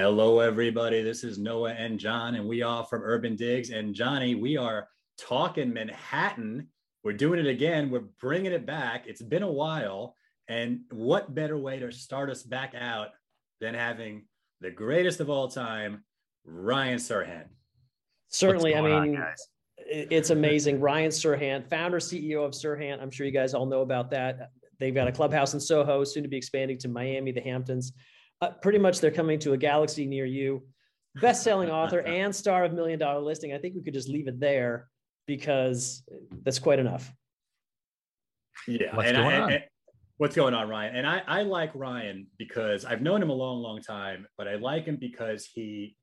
Hello, everybody. This is Noah and John, and we are from Urban Digs. And Johnny, we are talking Manhattan. We're doing it again. We're bringing it back. It's been a while. And what better way to start us back out than having the greatest of all time, Ryan Serhant? Certainly. I mean, on, it's amazing. Ryan Serhant, founder, CEO of Serhant. I'm sure you guys all know about that. They've got a clubhouse in Soho, soon to be expanding to Miami, the Hamptons. Uh, pretty much they're coming to a galaxy near you. Best-selling author and star of Million Dollar Listing. I think we could just leave it there because that's quite enough. Yeah. What's going I, on? And, what's going on, Ryan? And I, I like Ryan because I've known him a long, long time, but I like him because he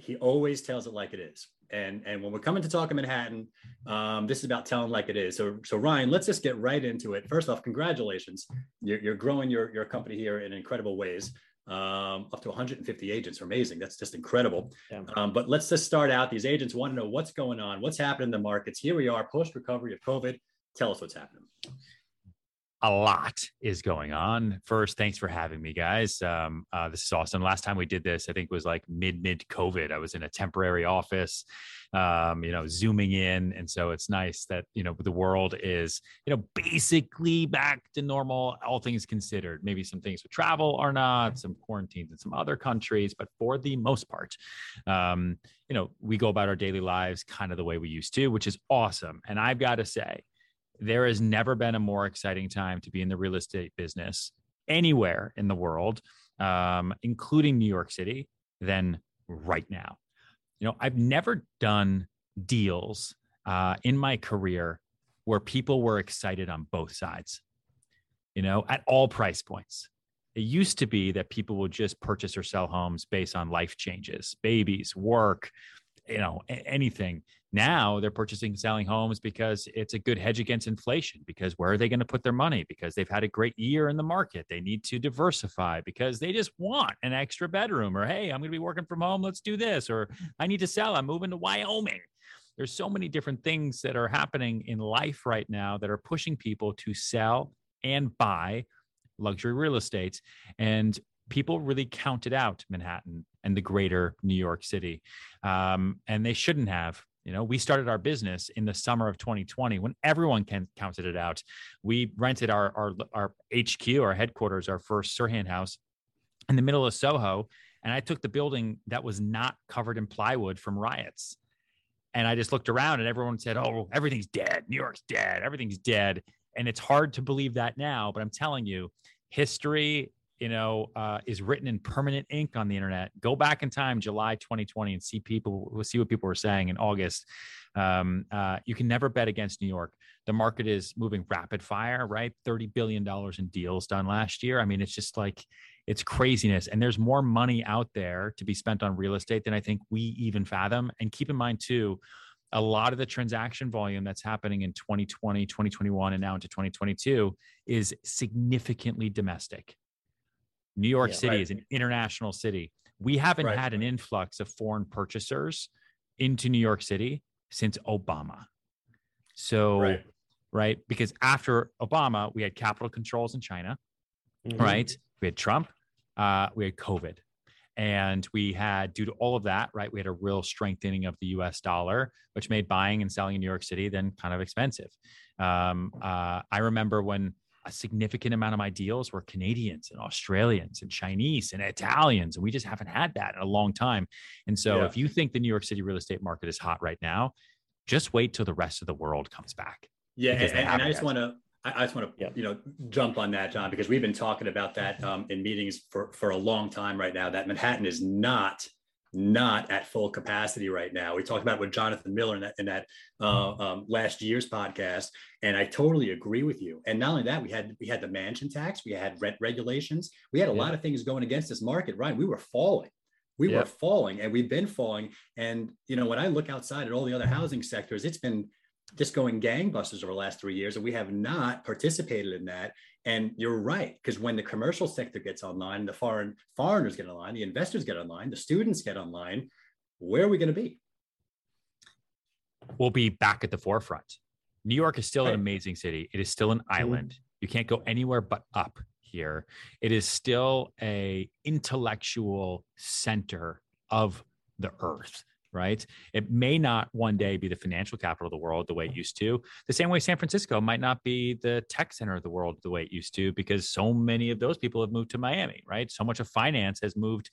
he always tells it like it is. And and when we're coming to talk in Manhattan, um, this is about telling like it is. So so Ryan, let's just get right into it. First off, congratulations! You're, you're growing your your company here in incredible ways. Um, up to 150 agents are amazing. That's just incredible. Yeah. Um, but let's just start out. These agents want to know what's going on, what's happening in the markets. Here we are, post recovery of COVID. Tell us what's happening a lot is going on. First, thanks for having me, guys. Um, uh, this is awesome. Last time we did this, I think was like mid mid COVID. I was in a temporary office, um, you know, zooming in, and so it's nice that you know the world is you know basically back to normal, all things considered. Maybe some things with travel are not, some quarantines in some other countries, but for the most part, um, you know, we go about our daily lives kind of the way we used to, which is awesome. And I've got to say there has never been a more exciting time to be in the real estate business anywhere in the world, um, including New York City, than right now. You know, I've never done deals uh, in my career where people were excited on both sides, you know, at all price points. It used to be that people would just purchase or sell homes based on life changes, babies, work, you know, anything. Now they're purchasing selling homes because it's a good hedge against inflation. Because where are they going to put their money? Because they've had a great year in the market. They need to diversify because they just want an extra bedroom or, hey, I'm going to be working from home. Let's do this. Or I need to sell. I'm moving to Wyoming. There's so many different things that are happening in life right now that are pushing people to sell and buy luxury real estate. And people really counted out Manhattan and the greater New York City. Um, and they shouldn't have. You know, we started our business in the summer of 2020 when everyone can, counted it out. We rented our, our, our HQ, our headquarters, our first Serhant house in the middle of Soho. And I took the building that was not covered in plywood from riots. And I just looked around and everyone said, Oh, everything's dead. New York's dead. Everything's dead. And it's hard to believe that now, but I'm telling you, history you know, uh, is written in permanent ink on the internet. Go back in time, July 2020, and see people. We'll see what people were saying in August. Um, uh, you can never bet against New York. The market is moving rapid fire, right? Thirty billion dollars in deals done last year. I mean, it's just like it's craziness, and there's more money out there to be spent on real estate than I think we even fathom. And keep in mind too. A lot of the transaction volume that's happening in 2020, 2021, and now into 2022 is significantly domestic New York yeah, City right. is an international city. We haven't right. had an influx of foreign purchasers into New York City since Obama. So, right, right? because after Obama, we had capital controls in China, mm-hmm. right? We had Trump, uh, we had COVID. And we had, due to all of that, right, we had a real strengthening of the US dollar, which made buying and selling in New York City then kind of expensive. Um, uh, I remember when a significant amount of my deals were Canadians and Australians and Chinese and Italians. And we just haven't had that in a long time. And so yeah. if you think the New York City real estate market is hot right now, just wait till the rest of the world comes back. Yeah. And, and I just want to, I just want to, yeah. you know, jump on that, John, because we've been talking about that um, in meetings for, for a long time right now, that Manhattan is not not at full capacity right now. We talked about with Jonathan Miller in that, in that uh, um, last year's podcast, and I totally agree with you. And not only that, we had we had the mansion tax, we had rent regulations, we had a yeah. lot of things going against this market. Right, we were falling, we yeah. were falling, and we've been falling. And you know, when I look outside at all the other housing sectors, it's been just going gangbusters over the last three years, and we have not participated in that. And you're right, because when the commercial sector gets online, the foreign foreigners get online, the investors get online, the students get online, where are we going to be? We'll be back at the forefront. New York is still right. an amazing city. It is still an mm-hmm. island. You can't go anywhere but up here, it is still a intellectual center of the earth right? It may not one day be the financial capital of the world the way it used to. The same way San Francisco might not be the tech center of the world the way it used to, because so many of those people have moved to Miami, right? So much of finance has moved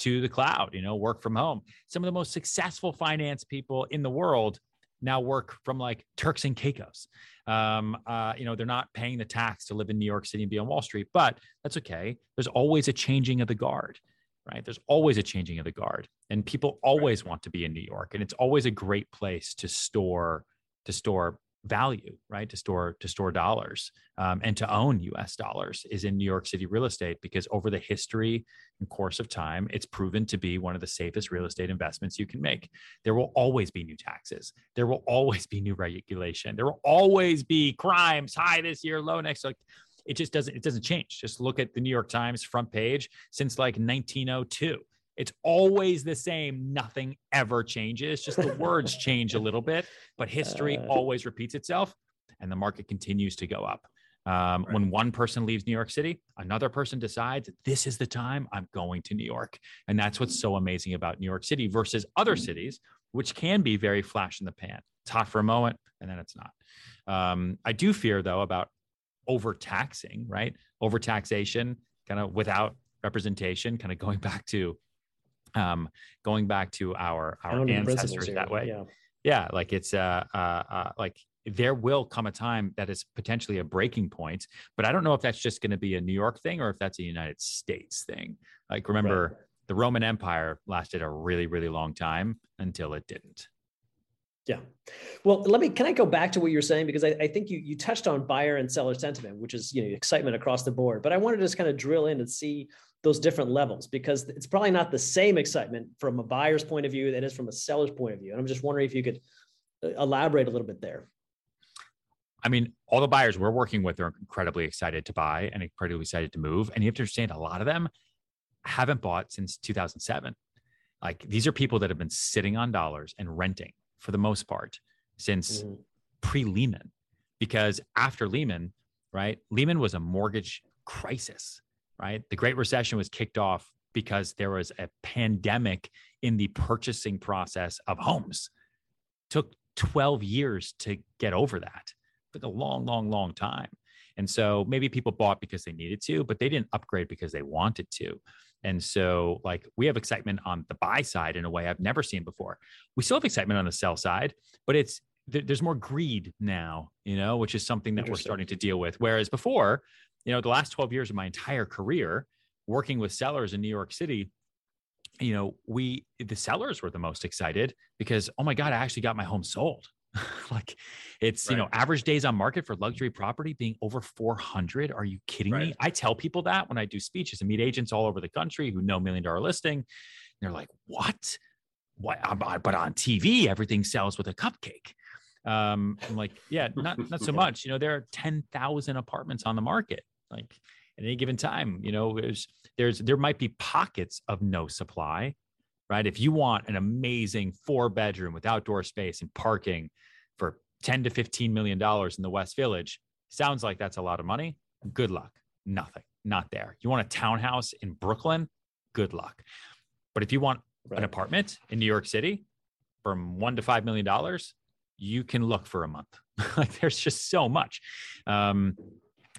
to the cloud, you know, work from home. Some of the most successful finance people in the world now work from like Turks and Caicos. Um, uh, you know, they're not paying the tax to live in New York City and be on Wall Street, but that's okay. There's always a changing of the guard, right? There's always a changing of the guard, and people always right. want to be in New York, and it's always a great place to store to store value right to store to store dollars um, and to own us dollars is in new york city real estate because over the history and course of time it's proven to be one of the safest real estate investments you can make there will always be new taxes there will always be new regulation there will always be crimes high this year low next like it just doesn't it doesn't change just look at the new york times front page since like 1902 it's always the same. Nothing ever changes. Just the words change a little bit, but history uh, always repeats itself and the market continues to go up. Um, right. When one person leaves New York City, another person decides this is the time I'm going to New York. And that's what's so amazing about New York City versus other cities, which can be very flash in the pan. It's hot for a moment and then it's not. Um, I do fear, though, about overtaxing, right? Overtaxation, kind of without representation, kind of going back to um, going back to our our ancestors that way. Yeah. yeah, like it's uh, uh, uh, like there will come a time that is potentially a breaking point, but I don't know if that's just going to be a New York thing or if that's a United States thing. Like remember, right. the Roman Empire lasted a really really long time until it didn't. Yeah. Well, let me, can I go back to what you're saying? Because I, I, think you, you touched on buyer and seller sentiment, which is, you know, excitement across the board, but I wanted to just kind of drill in and see those different levels because it's probably not the same excitement from a buyer's point of view that is from a seller's point of view. And I'm just wondering if you could uh, elaborate a little bit there. I mean, all the buyers we're working with are incredibly excited to buy and incredibly excited to move. And you have to understand a lot of them haven't bought since 2007. Like these are people that have been sitting on dollars and renting for the most part since mm. pre Lehman. Because after Lehman, right, Lehman was a mortgage crisis right? The Great Recession was kicked off because there was a pandemic in the purchasing process of homes. It took 12 years to get over that. It took a long, long, long time. And so maybe people bought because they needed to, but they didn't upgrade because they wanted to. And so, like, we have excitement on the buy side in a way I've never seen before. We still have excitement on the sell side, but it's there's more greed now, you know, which is something that we're starting to deal with. Whereas before, you know, the last 12 years of my entire career working with sellers in New York City, you know, we, the sellers were the most excited because, oh my God, I actually got my home sold. like it's, right. you know, average days on market for luxury property being over 400. Are you kidding right. me? I tell people that when I do speeches and meet agents all over the country who know million dollar listing. They're like, what? What? But on TV, everything sells with a cupcake. Um, I'm like, yeah, not not so much. You know, there are ten thousand apartments on the market. Like at any given time, you know, there's there's there might be pockets of no supply, right? If you want an amazing four bedroom with outdoor space and parking for 10 to 15 million dollars in the West Village, sounds like that's a lot of money. Good luck. Nothing. Not there. You want a townhouse in Brooklyn? Good luck. But if you want right. an apartment in New York City from one to five million dollars, you can look for a month. like there's just so much. Um,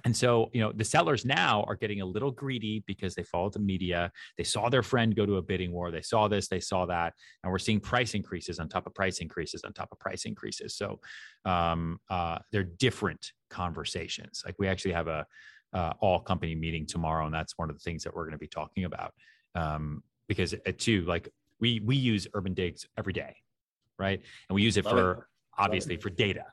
and so, you know, the sellers now are getting a little greedy because they followed the media. They saw their friend go to a bidding war. They saw this, they saw that. And we're seeing price increases on top of price increases on top of price increases. So um, uh, they're different conversations. Like we actually have a uh, all company meeting tomorrow. And that's one of the things that we're going to be talking about. Um, because uh, too, like we, we use Urban Digs every day, right? And we use it Love for, it. obviously for data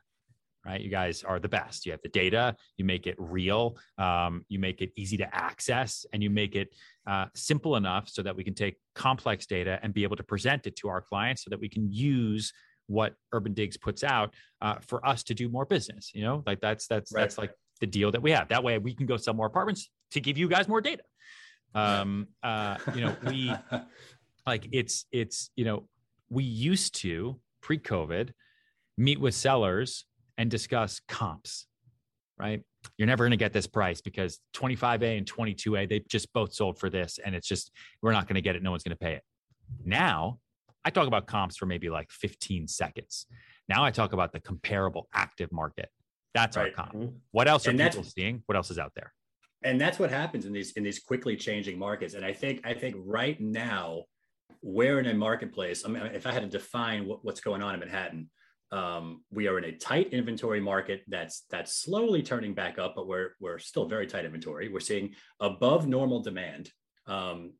right? You guys are the best. You have the data, you make it real, um, you make it easy to access, and you make it uh, simple enough so that we can take complex data and be able to present it to our clients so that we can use what Urban Digs puts out uh, for us to do more business. You know, like that's that's right. that's like the deal that we have. That way, we can go sell more apartments to give you guys more data. Um, uh, you know, we like it's it's you know we used to pre-COVID meet with sellers and discuss comps, right? you're never going to get this price because 25A and 22A, they just both sold for this. And it's just, we're not going to get it. No one's going to pay it. Now, I talk about comps for maybe like 15 seconds. Now I talk about the comparable active market. That's right. our comp. Mm-hmm. What else and are people seeing? What else is out there? And that's what happens in these in these quickly changing markets. And I think I think right now we're in a marketplace. I mean, if I had to define what, what's going on in Manhattan, um, we are in a tight inventory market that's that's slowly turning back up, but we're we're still very tight inventory. We're seeing above normal demand. Um,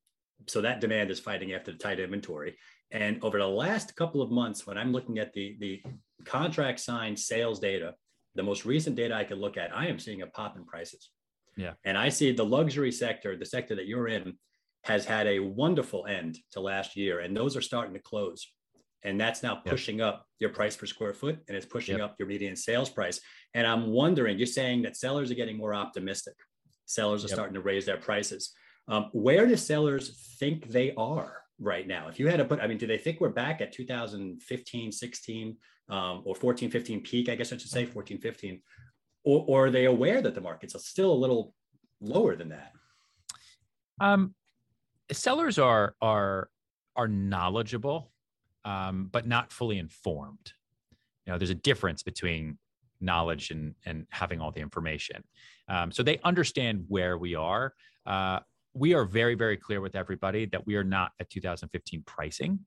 so that demand is fighting after the tight inventory. And over the last couple of months, when I'm looking at the the contract signed sales data, the most recent data I can look at, I am seeing a pop in prices. Yeah. And I see the luxury sector, the sector that you're in, has had a wonderful end to last year, and those are starting to close. And that's now pushing yep. up your price per square foot and it's pushing yep. up your median sales price. And I'm wondering, you're saying that sellers are getting more optimistic. Sellers are yep. starting to raise their prices. Um, where do sellers think they are right now? If you had to put, I mean, do they think we're back at 2015, 16, um, or 14, 15 peak? I guess I should say 14, 15. Or, or are they aware that the market's still a little lower than that? Um, sellers are are are knowledgeable, um, but not fully informed. You know, there's a difference between knowledge and and having all the information. Um, so they understand where we are. Uh, we are very very clear with everybody that we are not at 2015 pricing,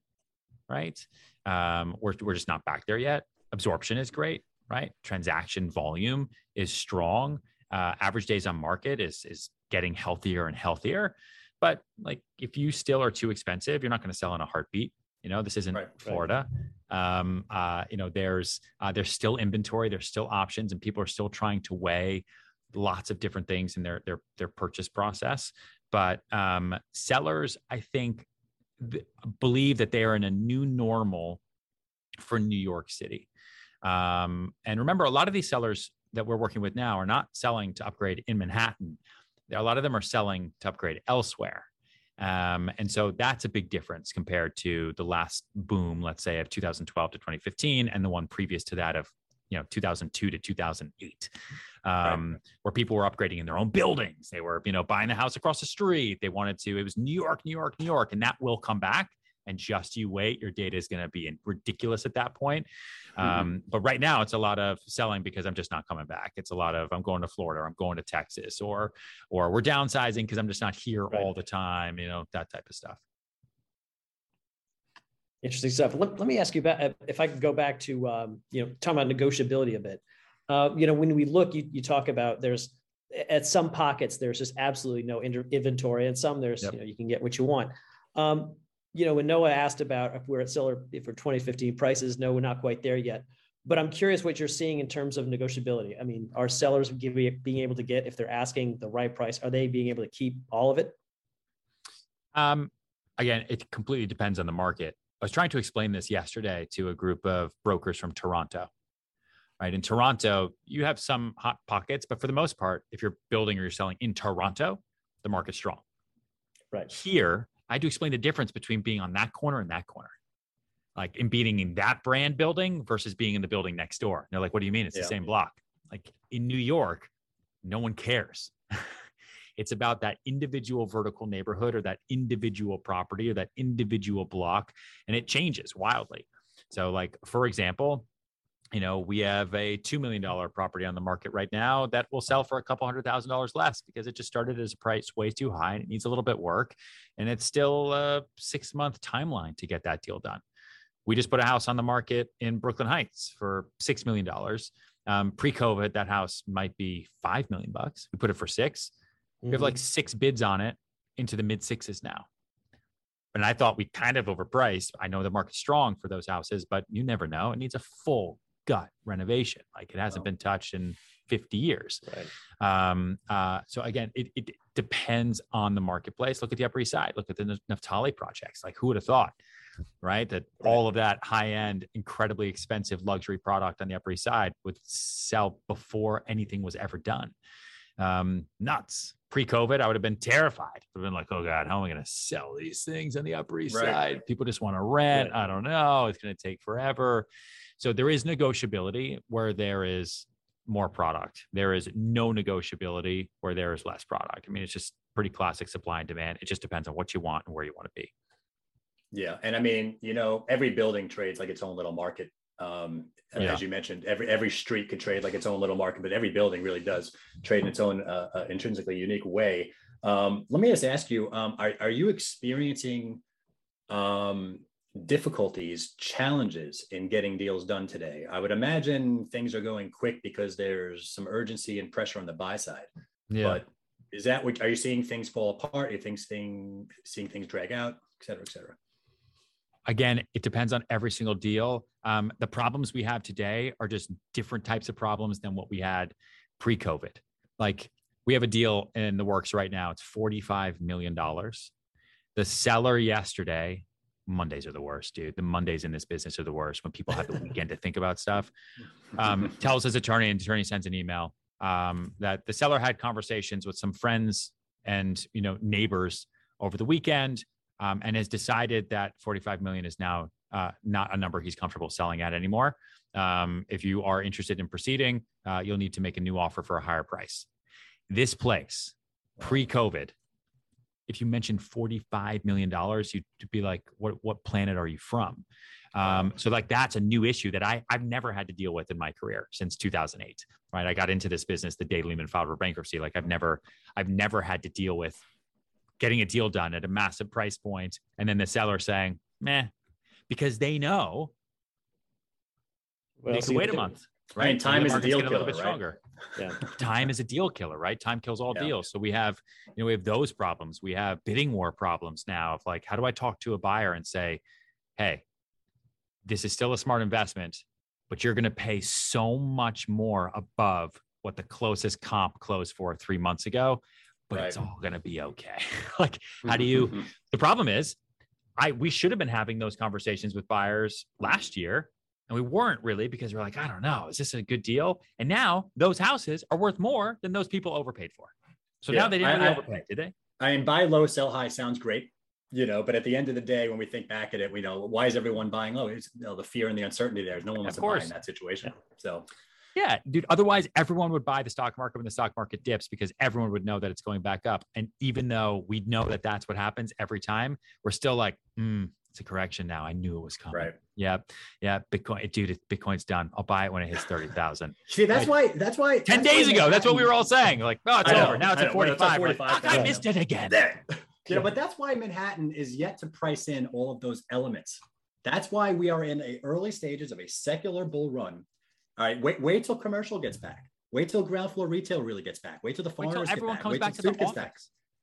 right? Um, we're we're just not back there yet. Absorption is great, right? Transaction volume is strong. Uh, average days on market is is getting healthier and healthier. But like if you still are too expensive, you're not going to sell in a heartbeat. You know, this isn't right, Florida. Right. Um, uh, you know, there's uh, there's still inventory, there's still options, and people are still trying to weigh lots of different things in their their their purchase process. But um, sellers, I think, th- believe that they are in a new normal for New York City. Um, and remember, a lot of these sellers that we're working with now are not selling to upgrade in Manhattan a lot of them are selling to upgrade elsewhere. Um, and so that's a big difference compared to the last boom, let's say of 2012 to 2015, and the one previous to that of you know 2002 to 2008 um, right. where people were upgrading in their own buildings. They were you know buying a house across the street. They wanted to it was new york new york new york and that will come back and just you wait your data is going to be ridiculous at that point. Mm-hmm. um, but right now it's a lot of selling because i'm just not coming back. It's a lot of i'm going to florida or i'm going to texas or or we're downsizing because i'm just not here right. all the time you know that type of stuff. Interesting stuff. Let, let me ask you about if i could go back to um, you know talking about negotiability a bit. Uh, you know when we look you, you talk about there's at some pockets there's just absolutely no inventory. And some there's yep. you know you can get what you want. Um, you know, when Noah asked about if we're at seller for 2015 prices, no, we're not quite there yet. But I'm curious what you're seeing in terms of negotiability. I mean, are sellers being able to get if they're asking the right price? Are they being able to keep all of it? Um, again, it completely depends on the market. I was trying to explain this yesterday to a group of brokers from Toronto. Right in Toronto, you have some hot pockets, but for the most part, if you're building or you're selling in Toronto, the market's strong. Right here, I had to explain the difference between being on that corner and that corner, like in being in that brand building versus being in the building next door. And they're like, what do you mean? It's yeah. the same block. Like in New York, no one cares. it's about that individual vertical neighborhood or that individual property or that individual block. And it changes wildly. So, like, for example, you know, we have a $2 million property on the market right now that will sell for a couple hundred thousand dollars less because it just started as a price way too high and it needs a little bit work. And it's still a six month timeline to get that deal done. We just put a house on the market in Brooklyn Heights for $6 million. Um, Pre COVID, that house might be 5 million bucks. We put it for 6 mm-hmm. We have like mm-hmm. six bids on it into the mid sixes now. And I thought we kind of overpriced. I know the market's strong for those houses, but you never know. It needs a full gut renovation. Like it hasn't been touched in 50 years. Right. Um, uh, so again, it, it, depends on the marketplace. Look at the Upper East Side. Look at the Naftali projects. Like who would have thought, right, that right. all of that high end, incredibly expensive luxury product on the Upper East Side would sell before anything was ever done. Um, nuts. Pre-COVID, I would have been terrified. I've been like, oh God, how am I going to sell these things on the Upper East right. Side? People just want to rent. I don't know. It's going to take forever. So there is negotiability where there is more product. There is no negotiability where there is less product. I mean, it's just pretty classic supply and demand. It just depends on what you want and where you want to be. Yeah, and I mean, you know, every building trades like its own little market. Um, yeah. As you mentioned, every every street could trade like its own little market, but every building really does trade in its own uh, uh, intrinsically unique way. Um, let me just ask you: um, Are are you experiencing um, difficulties, challenges in getting deals done today? I would imagine things are going quick because there's some urgency and pressure on the buy side. Yeah. But is that what are you seeing things fall apart? Are you think seeing seeing things drag out, et cetera, et cetera? Again, it depends on every single deal. Um, the problems we have today are just different types of problems than what we had pre-COVID. Like we have a deal in the works right now. It's $45 million. The seller yesterday Mondays are the worst, dude. The Mondays in this business are the worst when people have the weekend to think about stuff. Um, tells his attorney, and attorney sends an email um, that the seller had conversations with some friends and you know neighbors over the weekend, um, and has decided that 45 million is now uh, not a number he's comfortable selling at anymore. Um, if you are interested in proceeding, uh, you'll need to make a new offer for a higher price. This place, pre-COVID, if you mentioned $45 million, you'd be like, what, what planet are you from? Um, so like that's a new issue that I, I've never had to deal with in my career since 2008, right? I got into this business the day Lehman filed for bankruptcy. Like I've never, I've never had to deal with getting a deal done at a massive price point and then the seller saying, meh, because they know well, they can wait a month right? I mean, time is a deal killer, a bit stronger. Yeah. time is a deal killer, right? Time kills all yeah. deals. So we have, you know, we have those problems. We have bidding war problems now of like, how do I talk to a buyer and say, hey, this is still a smart investment, but you're going to pay so much more above what the closest comp closed for three months ago, but right. it's all going to be okay. like, how do you? the problem is, I we should have been having those conversations with buyers last year and we weren't really because we're like, I don't know, is this a good deal? And now those houses are worth more than those people overpaid for. So yeah, now they didn't really I, overpay, did they? I mean, buy low, sell high sounds great, you know, but at the end of the day, when we think back at it, we know why is everyone buying low? It's you know, the fear and the uncertainty there. No one wants to buy in that situation. Yeah. So yeah, dude. Otherwise, everyone would buy the stock market when the stock market dips because everyone would know that it's going back up. And even though we know that that's what happens every time, we're still like, hmm, it's a correction now. I knew it was coming. Right. Yeah. Yeah. Bitcoin, dude, Bitcoin's done. I'll buy it when it hits 30,000. See, that's why, that's why 10 that's days why ago, that's what we were all saying. Like, oh, it's over. Now it's at 45. 45 like, I missed it again. There. You know, but that's why Manhattan is yet to price in all of those elements. That's why we are in a early stages of a secular bull run. All right. Wait, wait till commercial gets back. Wait till ground floor retail really gets back. Wait till the farmers wait till everyone get back. comes wait back to the office. Back.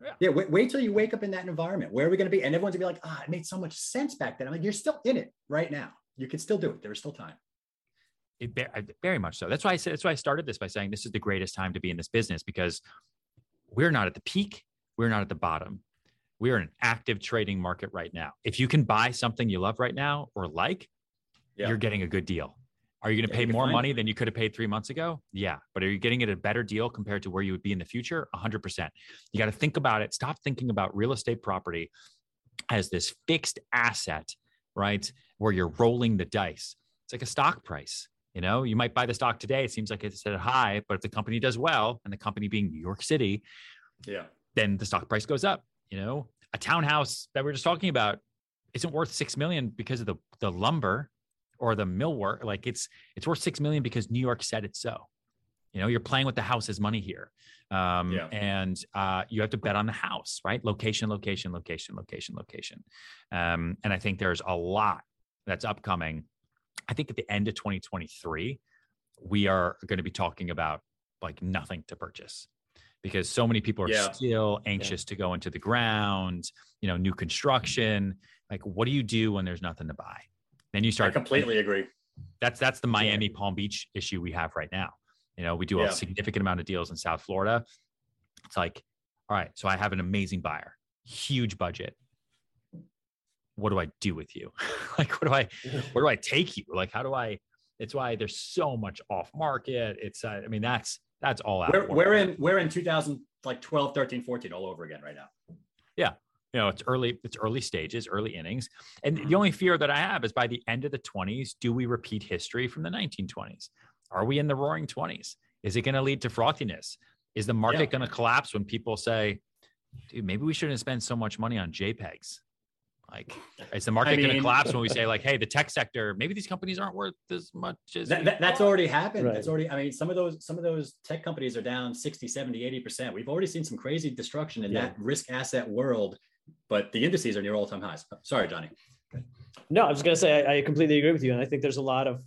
Yeah. yeah wait, wait till you wake up in that environment. Where are we going to be? And everyone's gonna be like, ah, oh, it made so much sense back then. I'm like, you're still in it right now. You can still do it. There's still time. It, very much so. That's why I said. That's why I started this by saying this is the greatest time to be in this business because we're not at the peak. We're not at the bottom. We are in an active trading market right now. If you can buy something you love right now or like, yeah. you're getting a good deal. Are you going to pay more money than you could have paid three months ago? Yeah. But are you getting it a better deal compared to where you would be in the future? 100%. You got to think about it. Stop thinking about real estate property as this fixed asset, right? Where you're rolling the dice. It's like a stock price. You know, you might buy the stock today. It seems like it's at a high, but if the company does well, and the company being New York City, yeah, then the stock price goes up. You know, a townhouse that we are just talking about isn't worth six million because of the the lumber or the millwork like it's it's worth six million because new york said it so. You know you're playing with the house's money here. Um, yeah. and uh, you have to bet on the house right? Location location location location location. Um, and i think there's a lot that's upcoming. I think at the end of 2023 we are going to be talking about like nothing to purchase because so many people are yeah. still anxious yeah. to go into the ground you know new construction. Like what do you do when there's nothing to buy then you start. I completely agree. That's that's the Miami Palm Beach issue we have right now. You know, we do a significant amount of deals in South Florida. It's like, all right, so I have an amazing buyer, huge budget. What do I do with you? like, what do I, where do I take you? Like, how do I? It's why there's so much off market. It's, uh, I mean, that's that's all out. We're, we're in we're in 2000 like 12, 13, 14 all over again right now. Yeah, you know it's early it's early stages early innings and the mm-hmm. only fear that i have is by the end of the 20s do we repeat history from the 1920s are we in the roaring 20s Is it going to lead to frothiness? Is the market yeah. going to collapse when people say, dude, maybe we shouldn't spend so much money on JPEGs? Like, is the market I mean, going to collapse when we say, like, hey, the tech sector, maybe these companies aren't worth as much as that, that, that's already happened. Right. That's already, I mean, some of those, some of those tech companies are down 60, 70, 80%. We've already seen some crazy destruction in yeah. that risk asset world, but the indices are near all time highs. Oh, sorry, Johnny. No, I was going to say, I, I completely agree with you. And I think there's a lot of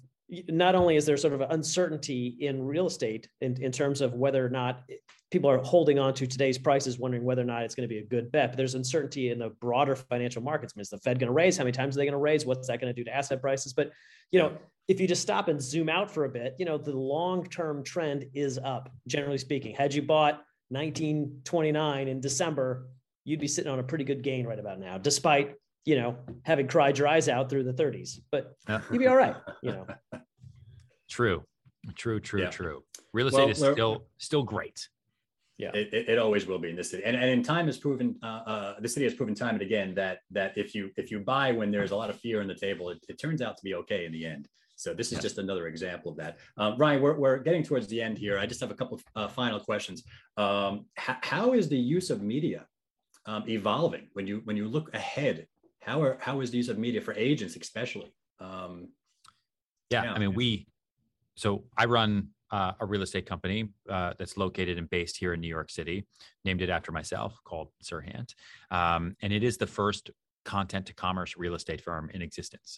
not only is there sort of uncertainty in real estate in, in terms of whether or not people are holding on to today's prices, wondering whether or not it's going to be a good bet, but there's uncertainty in the broader financial markets. I mean, is the Fed going to raise? How many times are they going to raise? What's that going to do to asset prices? But, you know, if you just stop and zoom out for a bit, you know, the long-term trend is up, generally speaking. Had you bought 1929 in December, you'd be sitting on a pretty good gain right about now, despite you know, having cried your eyes out through the 30s, but you'd be all right, you know. True, true, true, yeah. true. Real estate well, is still still great. Yeah, it, it, it, always will be in this city, and and in time has proven uh, uh, the city has proven time and again that that if you if you buy when there's a lot of fear on the table, it, it turns out to be okay in the end. So this is yeah. just another example of that. Um, Ryan, we're, we're getting towards the end here. I just have a couple of uh, final questions. Um, h- how is the use of media um, evolving. When you when you look ahead how are how is the use of media for agents especially um, yeah, yeah, i mean we so i run uh, a real estate company uh, that's located and based here in new york city named it after myself called serhant um, and it is the first content to commerce real estate firm in existence.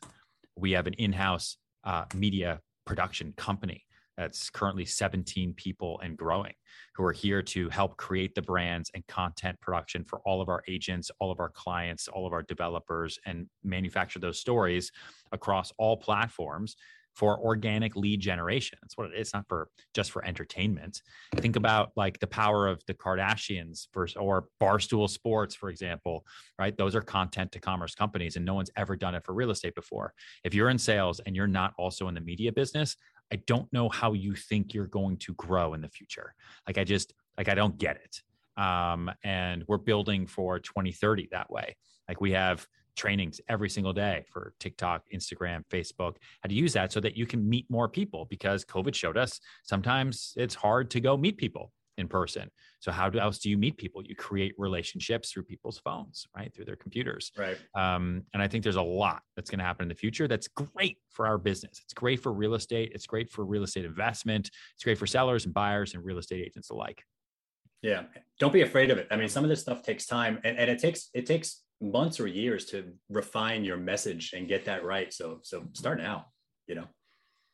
We have an in-house uh, media production company that's currently 17 people and growing who are here to help create the brands and content production for all of our agents, all of our clients, all of our developers, and manufacture those stories across all platforms for organic lead generation. That's what it is, not for just for entertainment. Think about like the power of the Kardashians versus or Barstool Sports, for example, right? Those are content to commerce companies, and no one's ever done it for real estate before. If you're in sales and you're not also in the media business, I don't know how you think you're going to grow in the future. Like I just like I don't get it. Um, and we're building for 2030 that way. Like we have trainings every single day for TikTok, Instagram, Facebook, how to use that so that you can meet more people because COVID showed us sometimes it's hard to go meet people in person. So how else do you meet people? You create relationships through people's phones, right? Through their computers. Right. Um, and I think there's a lot that's going to happen in the future. That's great for our business. It's great for real estate. It's great for real estate investment. It's great for sellers and buyers and real estate agents alike. Yeah. Don't be afraid of it. I mean, some of this stuff takes time and, and it takes, it takes months or years to refine your message and get that right. So, so start now, you know?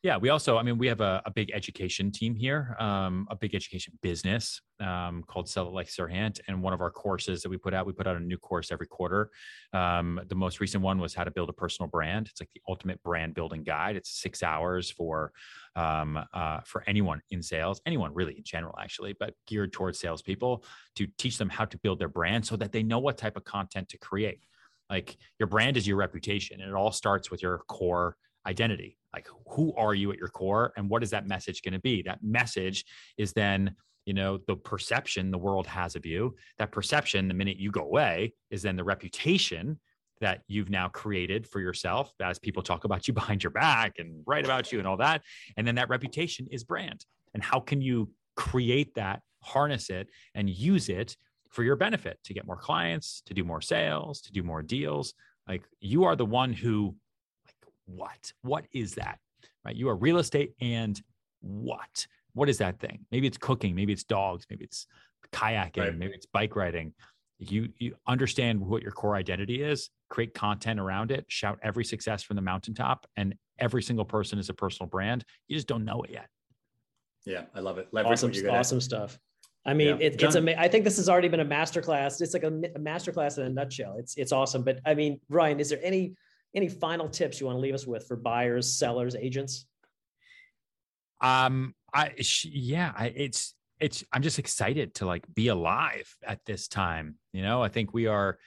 Yeah, we also, I mean, we have a, a big education team here, um, a big education business um, called Sell It Like Serhant. And one of our courses that we put out, we put out a new course every quarter. Um, the most recent one was how to build a personal brand. It's like the ultimate brand building guide. It's six hours for um, uh, for anyone in sales, anyone really in general, actually, but geared towards salespeople to teach them how to build their brand so that they know what type of content to create. Like your brand is your reputation, and it all starts with your core identity like who are you at your core and what is that message going to be? That message is then you know the perception the world has of you. That perception the minute you go away is then the reputation that you've now created for yourself as people talk about you behind your back and write about you and all that. And then that reputation is brand. And how can you create that harness it and use it for your benefit? To get more clients to do more sales to do more deals. Like you are the one who what? What is that? Right? You are real estate and what? What is that thing? Maybe it's cooking, maybe it's dogs, maybe it's kayaking, right. maybe it's bike riding. You you understand what your core identity is, create content around it, shout every success from the mountaintop, and every single person is a personal brand. You just don't know it yet. Yeah, I love it. Leverage awesome, awesome stuff. I mean, yeah. it, it's a. I think this has already been a masterclass. It's like a, a masterclass in a nutshell. It's it's awesome. But I mean, Ryan, is there any any final tips you want to leave us with for buyers, sellers, agents? Um, I yeah, I, it's it's I'm just excited to like be alive at this time. You know, I think we are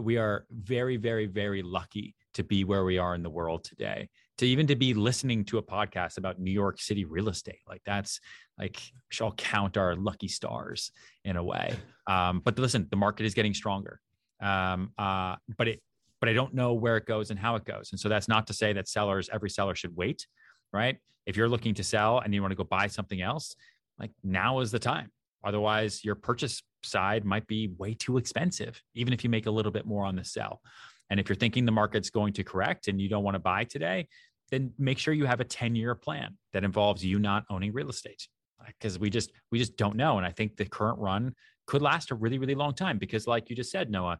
we are very very very lucky to be where we are in the world today to even to be listening to a podcast about New York City real estate. Like that's like shall count our lucky stars in a way. Um, but listen, the market is getting stronger. Um, uh, but it but I don't know where it goes and how it goes. And so that's not to say that sellers, every seller should wait, right? If you're looking to sell and you want to go buy something else, like now is the time. Otherwise, your purchase side might be way too expensive, even if you make a little bit more on the sell. And if you're thinking the market's going to correct and you don't want to buy today, then make sure you have a 10 year plan that involves you not owning real estate because we just we just don't know and i think the current run could last a really really long time because like you just said noah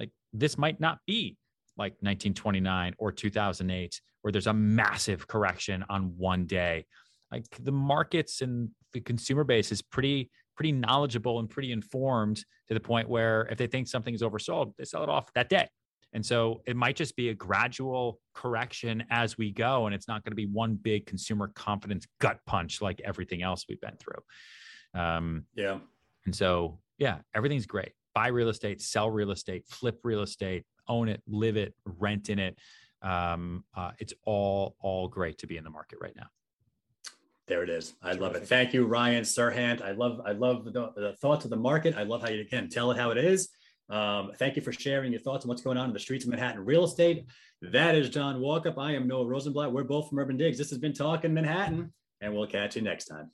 like this might not be like 1929 or 2008 where there's a massive correction on one day like the markets and the consumer base is pretty pretty knowledgeable and pretty informed to the point where if they think something is oversold they sell it off that day and so it might just be a gradual correction as we go. And it's not going to be one big consumer confidence gut punch like everything else we've been through. Um, yeah. And so, yeah, everything's great. Buy real estate, sell real estate, flip real estate, own it, live it, rent in it. Um, uh, it's all, all great to be in the market right now. There it is. I love it. Thank you, Ryan Serhant. I love, I love the, the thoughts of the market. I love how you can tell it how it is. Um, thank you for sharing your thoughts on what's going on in the streets of Manhattan real estate. That is John Walkup. I am Noah Rosenblatt. We're both from Urban Digs. This has been Talking Manhattan, and we'll catch you next time.